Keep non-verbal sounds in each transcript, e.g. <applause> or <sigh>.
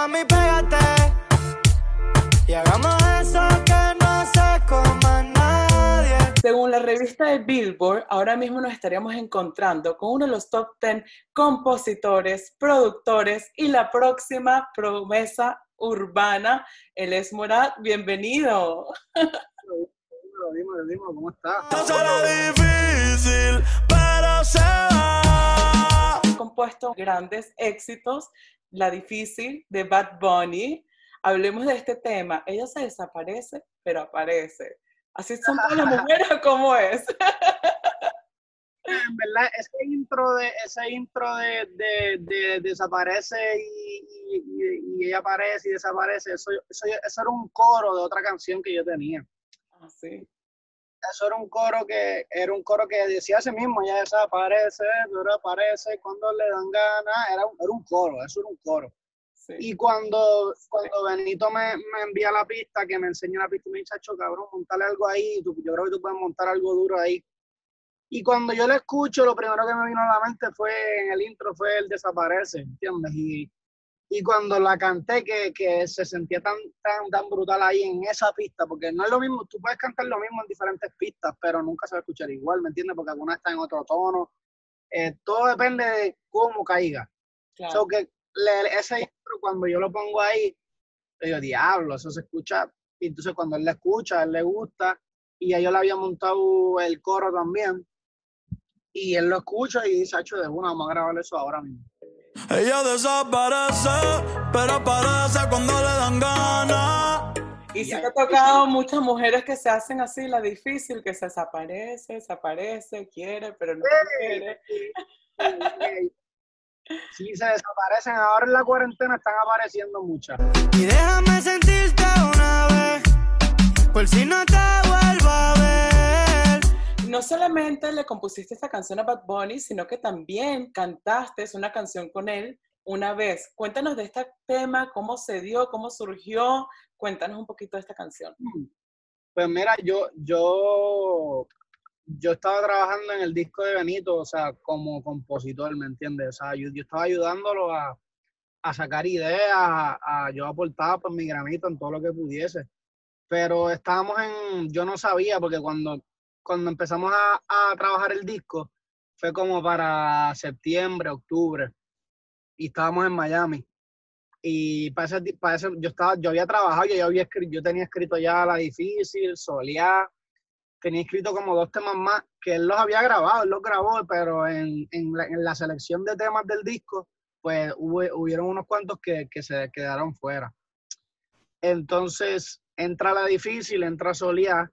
mami, pégate. Y hagamos eso que no se coma nadie. Según la revista de Billboard, ahora mismo nos estaríamos encontrando con uno de los top 10 compositores, productores y la próxima promesa urbana. Él es Morat, bienvenido. Dímelo, dímelo, ¿cómo estás? No será difícil, pero se va. Ha compuesto grandes éxitos, La Difícil de Bad Bunny. Hablemos de este tema. Ella se desaparece, pero aparece. Así son todas las <laughs> mujeres, ¿cómo es? En verdad, ese intro de, ese intro de, de, de desaparece y, y- ella aparece y desaparece, eso, eso, eso era un coro de otra canción que yo tenía. Así. Eso era un coro que, era un coro que decía ese mismo, ella desaparece, pero aparece cuando le dan ganas, era, un- era un coro, eso era un coro. Sí. Y cuando, cuando Benito me, me envía la pista, que me enseña la pista, me dice, chacho, cabrón, montale algo ahí, tú- yo creo que tú puedes montar algo duro ahí. Y cuando yo la escucho, lo primero que me vino a la mente fue, en el intro, fue el desaparece, ¿entiendes? Y, y cuando la canté, que, que se sentía tan, tan, tan brutal ahí en esa pista, porque no es lo mismo, tú puedes cantar lo mismo en diferentes pistas, pero nunca se va a escuchar igual, ¿me entiendes? Porque algunas están en otro tono. Eh, todo depende de cómo caiga. Claro. So que le- ese intro, cuando yo lo pongo ahí, yo digo, diablo, eso se escucha. Y entonces cuando él le escucha, a él le gusta, y ya yo le había montado el coro también, y él lo escucha y dice, hacho, de una, vamos a grabar eso ahora mismo. Ella desaparece, pero aparece cuando le dan ganas. Y sí te ha tocado muchas mujeres que se hacen así la difícil, que se desaparece, desaparece, quiere, pero no quiere. Sí, se desaparecen. Ahora en la cuarentena están apareciendo muchas. Y déjame sentirte una vez, por si no te vuelvo a ver. No solamente le compusiste esta canción a Bad Bunny, sino que también cantaste una canción con él una vez. Cuéntanos de este tema, cómo se dio, cómo surgió. Cuéntanos un poquito de esta canción. Pues mira, yo, yo, yo estaba trabajando en el disco de Benito, o sea, como compositor, ¿me entiendes? O sea, yo, yo estaba ayudándolo a, a sacar ideas, a, a- yo aportaba pues mi granito en todo lo que pudiese. Pero estábamos en, yo no sabía, porque cuando, cuando empezamos a, a trabajar el disco, fue como para septiembre, octubre, y estábamos en Miami. Y para ese, para ese- yo estaba, yo había trabajado, yo, ya había escrito, yo tenía escrito ya La Difícil, Soleá, tenía escrito como dos temas más que él los había grabado, él los grabó, pero en, en, la, en selección de temas del disco, pues hubo, hubieron unos cuantos que, que se quedaron fuera. Entonces entra La Difícil, entra Soleá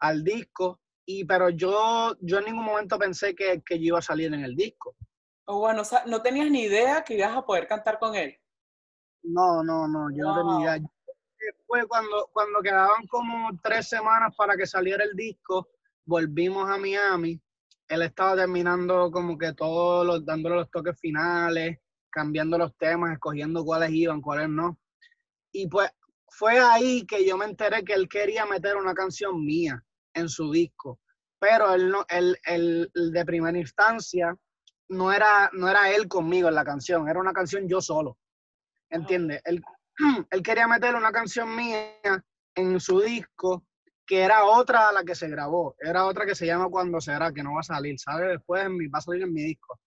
al disco, y pero yo, yo en ningún momento pensé que, que yo iba a salir en el disco. O bueno, o sea, no tenías ni idea que ibas a poder cantar con él. No, no, no, yo no Wow. tenía idea. Después, cuando, cuando quedaban como tres semanas para que saliera el disco, volvimos a Miami. Él estaba terminando como que todos los, dándole los toques finales, cambiando los temas, escogiendo cuáles iban, cuáles no. Y pues fue ahí que yo me enteré que él quería meter una canción mía en su disco. Pero él no, él, él de primera instancia no era, no era él conmigo en la canción, era una canción yo solo. ¿Entiendes? Él, <clears throat> él quería meter una canción mía en su disco que era otra a la que se grabó. Era otra que se llama Cuando será, que no va a salir. Sale después, en mi, va a salir en mi disco.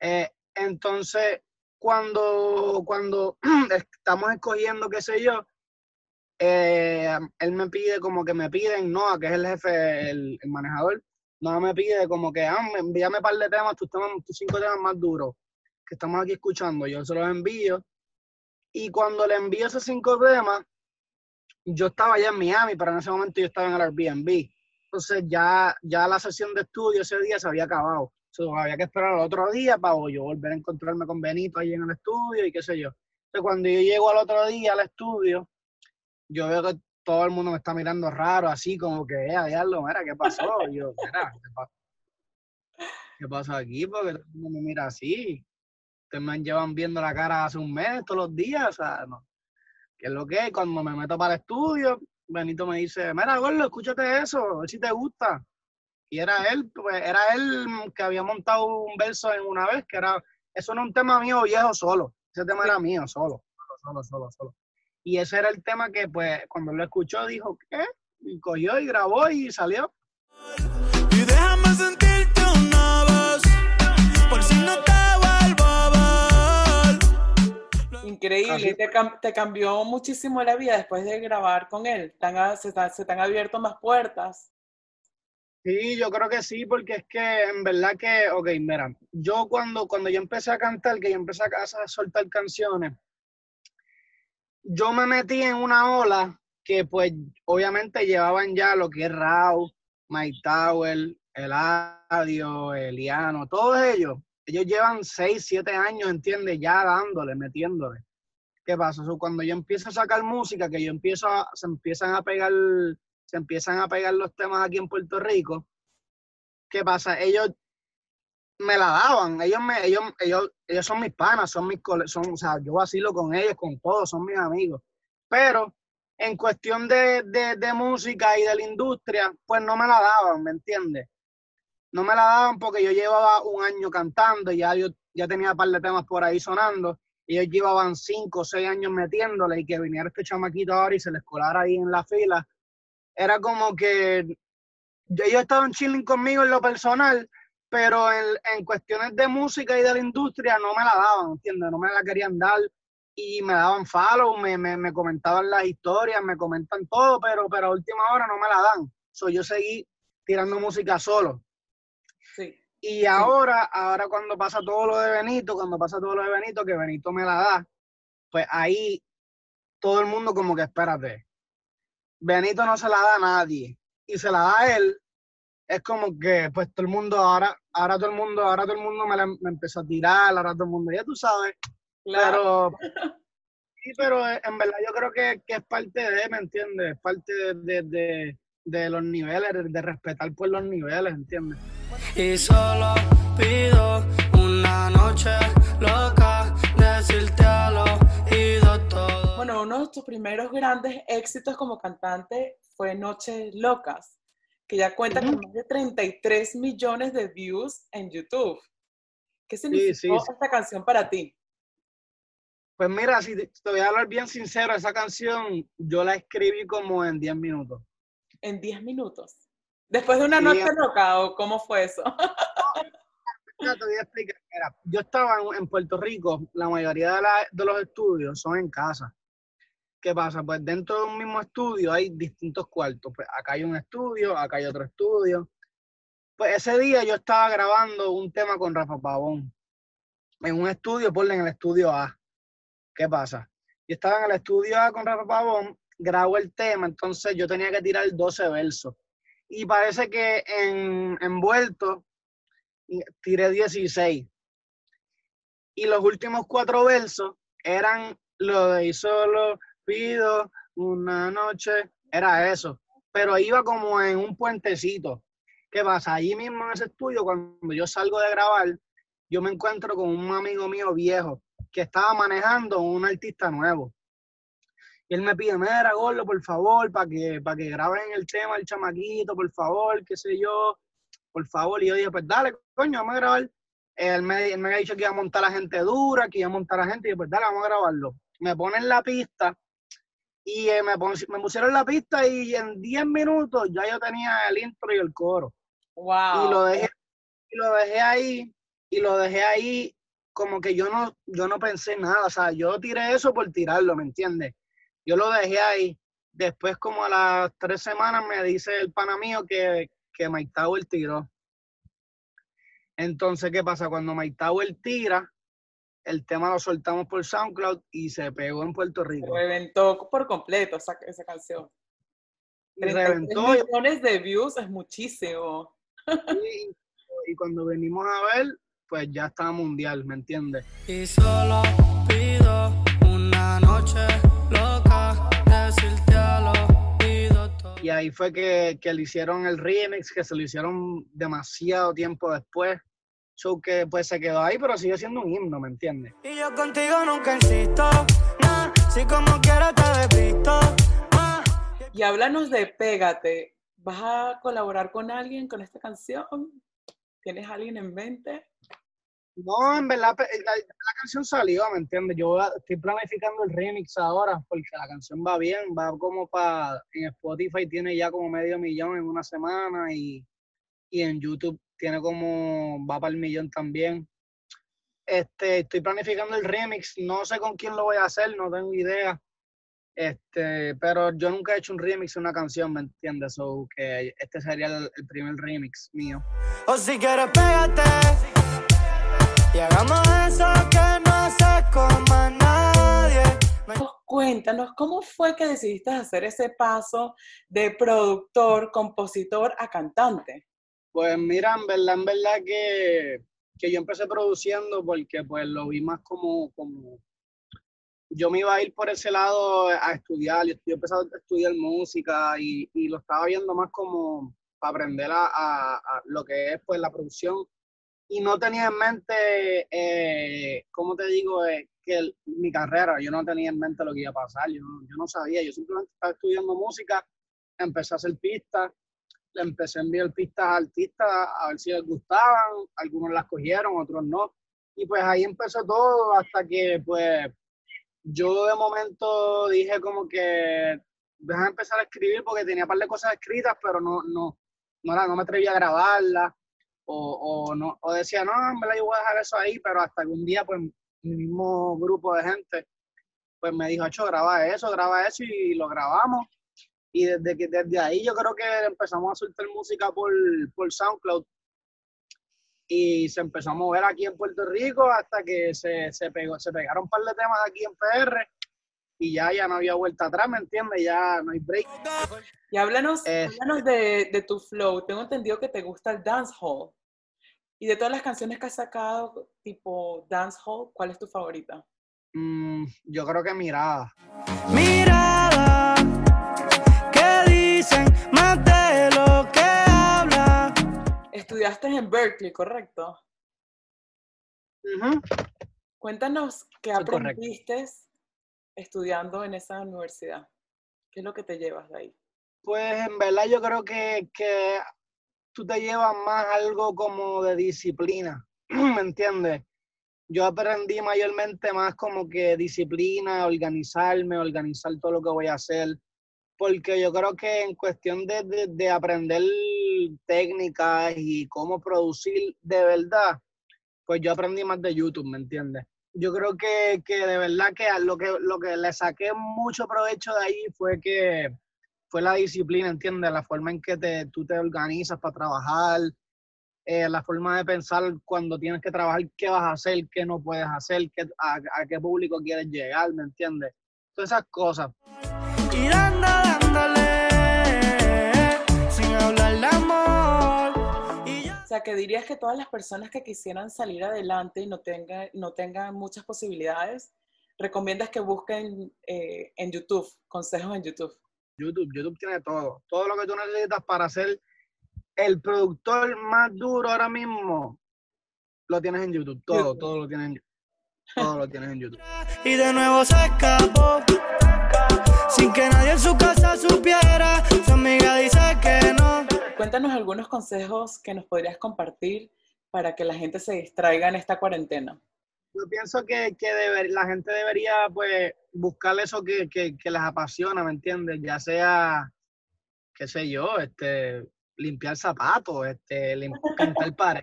Eh, entonces, cuando, cuando <clears throat> estamos escogiendo, qué sé yo, eh, él me pide como que me piden, Noah, que es el jefe, el, el manejador, Noah me pide como que, ah, envíame un par de temas, tus, temas, tus cinco temas más duros que estamos aquí escuchando. Yo se los envío. Y cuando le envío esos cinco temas, yo estaba allá en Miami, pero en ese momento yo estaba en el Airbnb. Entonces ya, ya la sesión de estudio ese día se había acabado. So, había que esperar al otro día para yo volver a encontrarme con Benito ahí en el estudio y qué sé yo. Entonces cuando yo llego al otro día al estudio, yo veo que todo el mundo me está mirando raro, así como que, eh, diablo, mira, ¿qué pasó? Y yo, mira, ¿qué pasó? ¿Qué pasa aquí? Porque todo el mundo me mira así. Ustedes me llevan viendo la cara hace un mes, todos los días, o sea, no. ¿Qué es lo que es? Cuando me meto para el estudio, Benito me dice, mira, Gordo, escúchate eso, a ver si te gusta. Y era él, pues, era él que había montado un verso en una vez, que era, eso no es un tema mío viejo solo, ese tema era mío solo. solo, solo, solo. Y ese era el tema que, pues, cuando lo escuchó, dijo, ¿qué? Y cogió y grabó y salió. Y déjame sentirte una vez, por si no te vuelvo a ver. Increíble, Así te, cam- te cambió muchísimo la vida después de grabar con él. A- se, te- se te han abierto más puertas. Sí, yo creo que sí, porque es que en verdad que, ok, mira, yo cuando, cuando yo empecé a cantar, que yo empecé a, a soltar canciones, yo me metí en una ola que pues obviamente llevaban ya lo que es Rau, Mike Tower, Eladio, Eliano, todos ellos, ellos llevan 6, 7 años, ¿entiendes? Ya dándole, metiéndole. ¿Qué pasa? Cuando yo empiezo a sacar música, que yo empiezo a, se empiezan a pegar, se empiezan a pegar los temas aquí en Puerto Rico, ¿qué pasa? Ellos me la daban, ellos me, ellos, ellos, ellos son mis panas, son mis son, o sea, yo vacilo con ellos, con todos, son mis amigos. Pero en cuestión de, de, de música y de la industria, pues no me la daban, ¿me entiendes? No me la daban porque yo llevaba un año cantando y ya yo ya tenía un par de temas por ahí sonando y ellos llevaban cinco o seis años metiéndole y que viniera este chamaquito ahora y se les colara ahí en la fila. Era como que ellos estaban chilling conmigo en lo personal, pero en, en cuestiones de música y de la industria no me la daban, ¿entiendes? No me la querían dar y me daban follow, me, me, me comentaban las historias, me comentan todo, pero, pero a última hora no me la dan. So, yo seguí tirando música solo. Sí. Y ahora, ahora cuando pasa todo lo de Benito, cuando pasa todo lo de Benito, que Benito me la da, pues ahí todo el mundo como que espérate. Benito no se la da a nadie y se la da a él. Es como que pues todo el mundo ahora, ahora todo el mundo, ahora todo el mundo me, la, me empezó a tirar, ahora todo el mundo, ya tú sabes, Claro. pero <laughs> sí, pero eh, en verdad yo creo que, que es parte de, ¿me entiendes? Es parte de, de, de- de los niveles, de, de respetar por los niveles, ¿entiendes? Y solo pido una noche loca, decirte al oído todo. Bueno, uno de tus primeros grandes éxitos como cantante fue Noches Locas, que ya cuenta con más de 33 millones de views en YouTube. ¿Qué significó sí. esta canción para ti? Pues mira, si te, te voy a hablar bien sincero, esa canción yo la escribí como en 10 minutos. En 10 minutos. Después de una noche loca, ¿o cómo fue eso? <laughs> Ya te voy a explicar. Mira, yo estaba en, en Puerto Rico, la mayoría de, la- de los estudios son en casa. ¿Qué pasa? Pues dentro de un mismo estudio hay distintos cuartos. Pues acá hay un estudio, acá hay otro estudio. Pues ese día yo estaba grabando un tema con Rafa Pavón. En un estudio, ponle en el estudio A. ¿Qué pasa? Yo estaba en el estudio A con Rafa Pavón, grabo el tema, entonces yo tenía que tirar 12 versos. Y parece que en envuelto tiré 16. Y los últimos cuatro versos eran lo y solo pido una noche, era eso. Pero iba como en un puentecito. ¿Qué pasa? Allí mismo en ese estudio, cuando yo salgo de grabar, yo me encuentro con un amigo mío viejo que estaba manejando un artista nuevo. Y él me pide, mira, Gordo, por favor, para que, para que graben el tema el chamaquito, por favor, qué sé yo, por favor. Y yo dije, pues dale, coño, vamos a grabar. Él me, él me había dicho que iba a montar a la gente dura, que iba a montar a la gente, y yo, pues dale, vamos a grabarlo. Me ponen la pista y eh, me, pon- me pusieron la pista y en 10 minutos ya yo tenía el intro y el coro. Wow. Y lo dejé, y lo dejé ahí, y lo dejé ahí como que yo no, yo no pensé nada, o sea, yo tiré eso por tirarlo, ¿me entiendes? Yo lo dejé ahí. Después, como a las tres semanas, me dice el pana mío que, que Mike Tower tiró. Entonces, ¿qué pasa? Cuando Mike Tower tira, el tema lo soltamos por SoundCloud y se pegó en Puerto Rico. Reventó por completo esa, esa canción. Y 33 reventó. millones de views es muchísimo. Y, y cuando venimos a ver, pues ya estaba mundial, ¿me entiendes? Y solo pido una noche loca, decirte al oído todo. Y ahí fue que, que le hicieron el remix, que se lo hicieron demasiado tiempo después. So que pues se quedó ahí, pero sigue siendo un himno, ¿me entiendes? Y yo contigo nunca insisto, nah, si como quieras te despisto. Y háblanos de Pégate. ¿Vas a colaborar con alguien con esta canción? ¿Tienes a alguien en mente? No, en verdad, la, canción salió, ¿me entiendes? Yo estoy planificando el remix ahora porque la canción va bien, va como para, en Spotify tiene ya como medio millón en una semana y, y en YouTube tiene como, va para el millón también. Este, estoy planificando el remix, no sé con quién lo voy a hacer, no tengo idea. Este, pero yo nunca he hecho un remix de una canción, ¿me entiendes? So que este sería el, el primer remix mío. O si quieres pégate y hagamos eso que no se coma nadie. Cuéntanos, ¿cómo fue que decidiste hacer ese paso de productor, compositor a cantante? Pues mira, en verdad, en verdad que, que yo empecé produciendo porque pues lo vi más como, como, yo me iba a ir por ese lado a estudiar, yo, empecé a estudiar música y, y, lo estaba viendo más como para aprender a, a, lo que es pues la producción y no tenía en mente, eh, ¿cómo te digo? Eh, que mi carrera, yo no tenía en mente lo que iba a pasar, yo, yo no sabía, yo simplemente estaba estudiando música, empecé a hacer pistas, le empecé a enviar pistas a artistas a ver si les gustaban, algunos las cogieron, otros no, y pues ahí empezó todo hasta que pues yo de momento dije como que déjame empezar a escribir porque tenía un par de cosas escritas, pero no, no, no, no me atrevía a grabarlas o, o, no, o decía, no, en verdad yo a dejar eso ahí, pero hasta que un día, pues, mi mismo grupo de gente, pues me dijo, hecho, graba eso, graba eso, y lo grabamos. Y desde, que, desde ahí yo creo que empezamos a soltar música por, por SoundCloud y se empezó a mover aquí en Puerto Rico hasta que se, se, pegó, se pegaron un par de temas aquí en PR y ya, ya no había vuelta atrás, ¿me entiendes? Ya no hay break. Y háblanos, eh, háblanos de, de, tu flow. Tengo entendido que te gusta el dancehall. Y de todas las canciones que has sacado, tipo dancehall, ¿cuál es tu favorita? Mm, yo creo que Mirada. Mirada, Estudiaste en Berkeley, ¿correcto? Cuéntanos qué aprendiste estudiando en esa universidad? ¿Qué es lo que te llevas de ahí? Pues en verdad yo creo que, que tú te llevas más algo como de disciplina, <clears throat> ¿me entiendes? Yo aprendí mayormente más como que disciplina, organizarme, organizar todo lo que voy a hacer, porque yo creo que en cuestión de, de, de aprender técnicas y cómo producir de verdad, pues yo aprendí más de YouTube, ¿me entiendes? yo creo que, que, de verdad que lo que lo que le saqué mucho provecho de ahí fue que fue la disciplina, ¿entiendes? La forma en que te, tú te organizas para trabajar, eh, la forma de pensar cuando tienes que trabajar, qué vas a hacer, qué no puedes hacer, qué, a, a, qué público quieres llegar, ¿me entiendes? Todas esas cosas. Y que dirías que todas las personas que quisieran salir adelante y no tengan, no tengan muchas posibilidades, recomiendas que busquen eh, en YouTube, consejos en YouTube. YouTube, YouTube tiene todo. Todo lo que tú necesitas para ser el productor más duro ahora mismo, lo tienes en YouTube. Todo, todo lo tienes en YouTube. Todo lo tienes en YouTube. y de nuevo se escapó. Sin que nadie en su casa supiera. Su amiga dice que no. Cuéntanos algunos consejos que nos podrías compartir para que la gente se distraiga en esta cuarentena. Yo pienso que, que la gente debería pues buscar eso que, que, que les apasiona, ¿me entiendes? Ya sea, qué sé yo, este, limpiar zapatos, este, pintar <laughs> pared,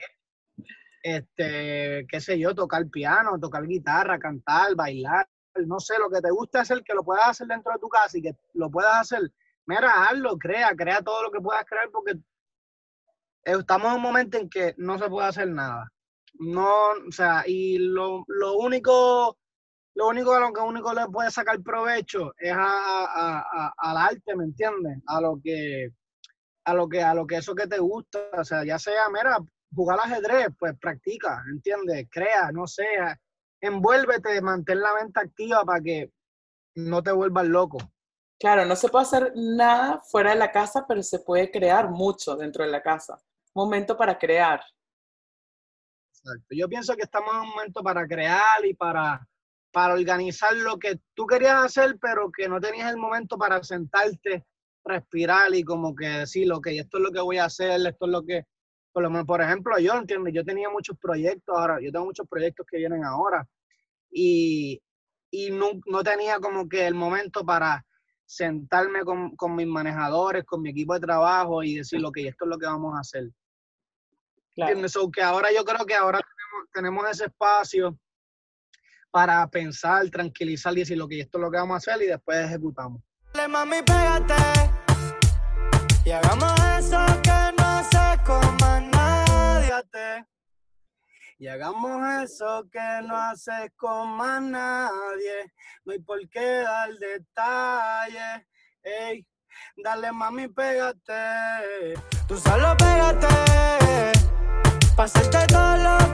este, qué sé yo, tocar piano, tocar guitarra, cantar, bailar, no sé, lo que te guste hacer, que lo puedas hacer dentro de tu casa y que lo puedas hacer mira, hazlo, crea, crea todo lo que puedas crear porque estamos en un momento en que no se puede hacer nada. No, o sea, y lo, lo único, lo único a lo que único le puede sacar provecho es a, al arte, ¿me entiendes? A lo que, a lo que, a lo que eso que te gusta, o sea, ya sea, mira, jugar ajedrez, pues practica, ¿entiendes? Crea, no sea, envuélvete, mantén la mente activa para que no te vuelvas loco. Claro, no se puede hacer nada fuera de la casa, pero se puede crear mucho dentro de la casa. Momento para crear. Exacto. Yo pienso que estamos en un momento para crear y para, para organizar lo que tú querías hacer, pero que no tenías el momento para sentarte, respirar y como que decir, ok, esto es lo que voy a hacer, esto es lo que... por lo menos, por ejemplo, yo entiendo, yo tenía muchos proyectos ahora, yo tengo muchos proyectos que vienen ahora y, y no, no tenía como que el momento para sentarme con, con, mis manejadores, con mi equipo de trabajo y decir, ok, esto es lo que vamos a hacer. Claro. So, que ahora yo creo que ahora tenemos, tenemos, ese espacio para pensar, tranquilizar y decir, lo que esto es lo que vamos a hacer y después ejecutamos. Mami, pégate y hagamos eso Y hagamos eso que no haces con más nadie. No hay por qué dar detalles. Ey, dale mami, pégate. Tú solo pégate. Pasarte todo lo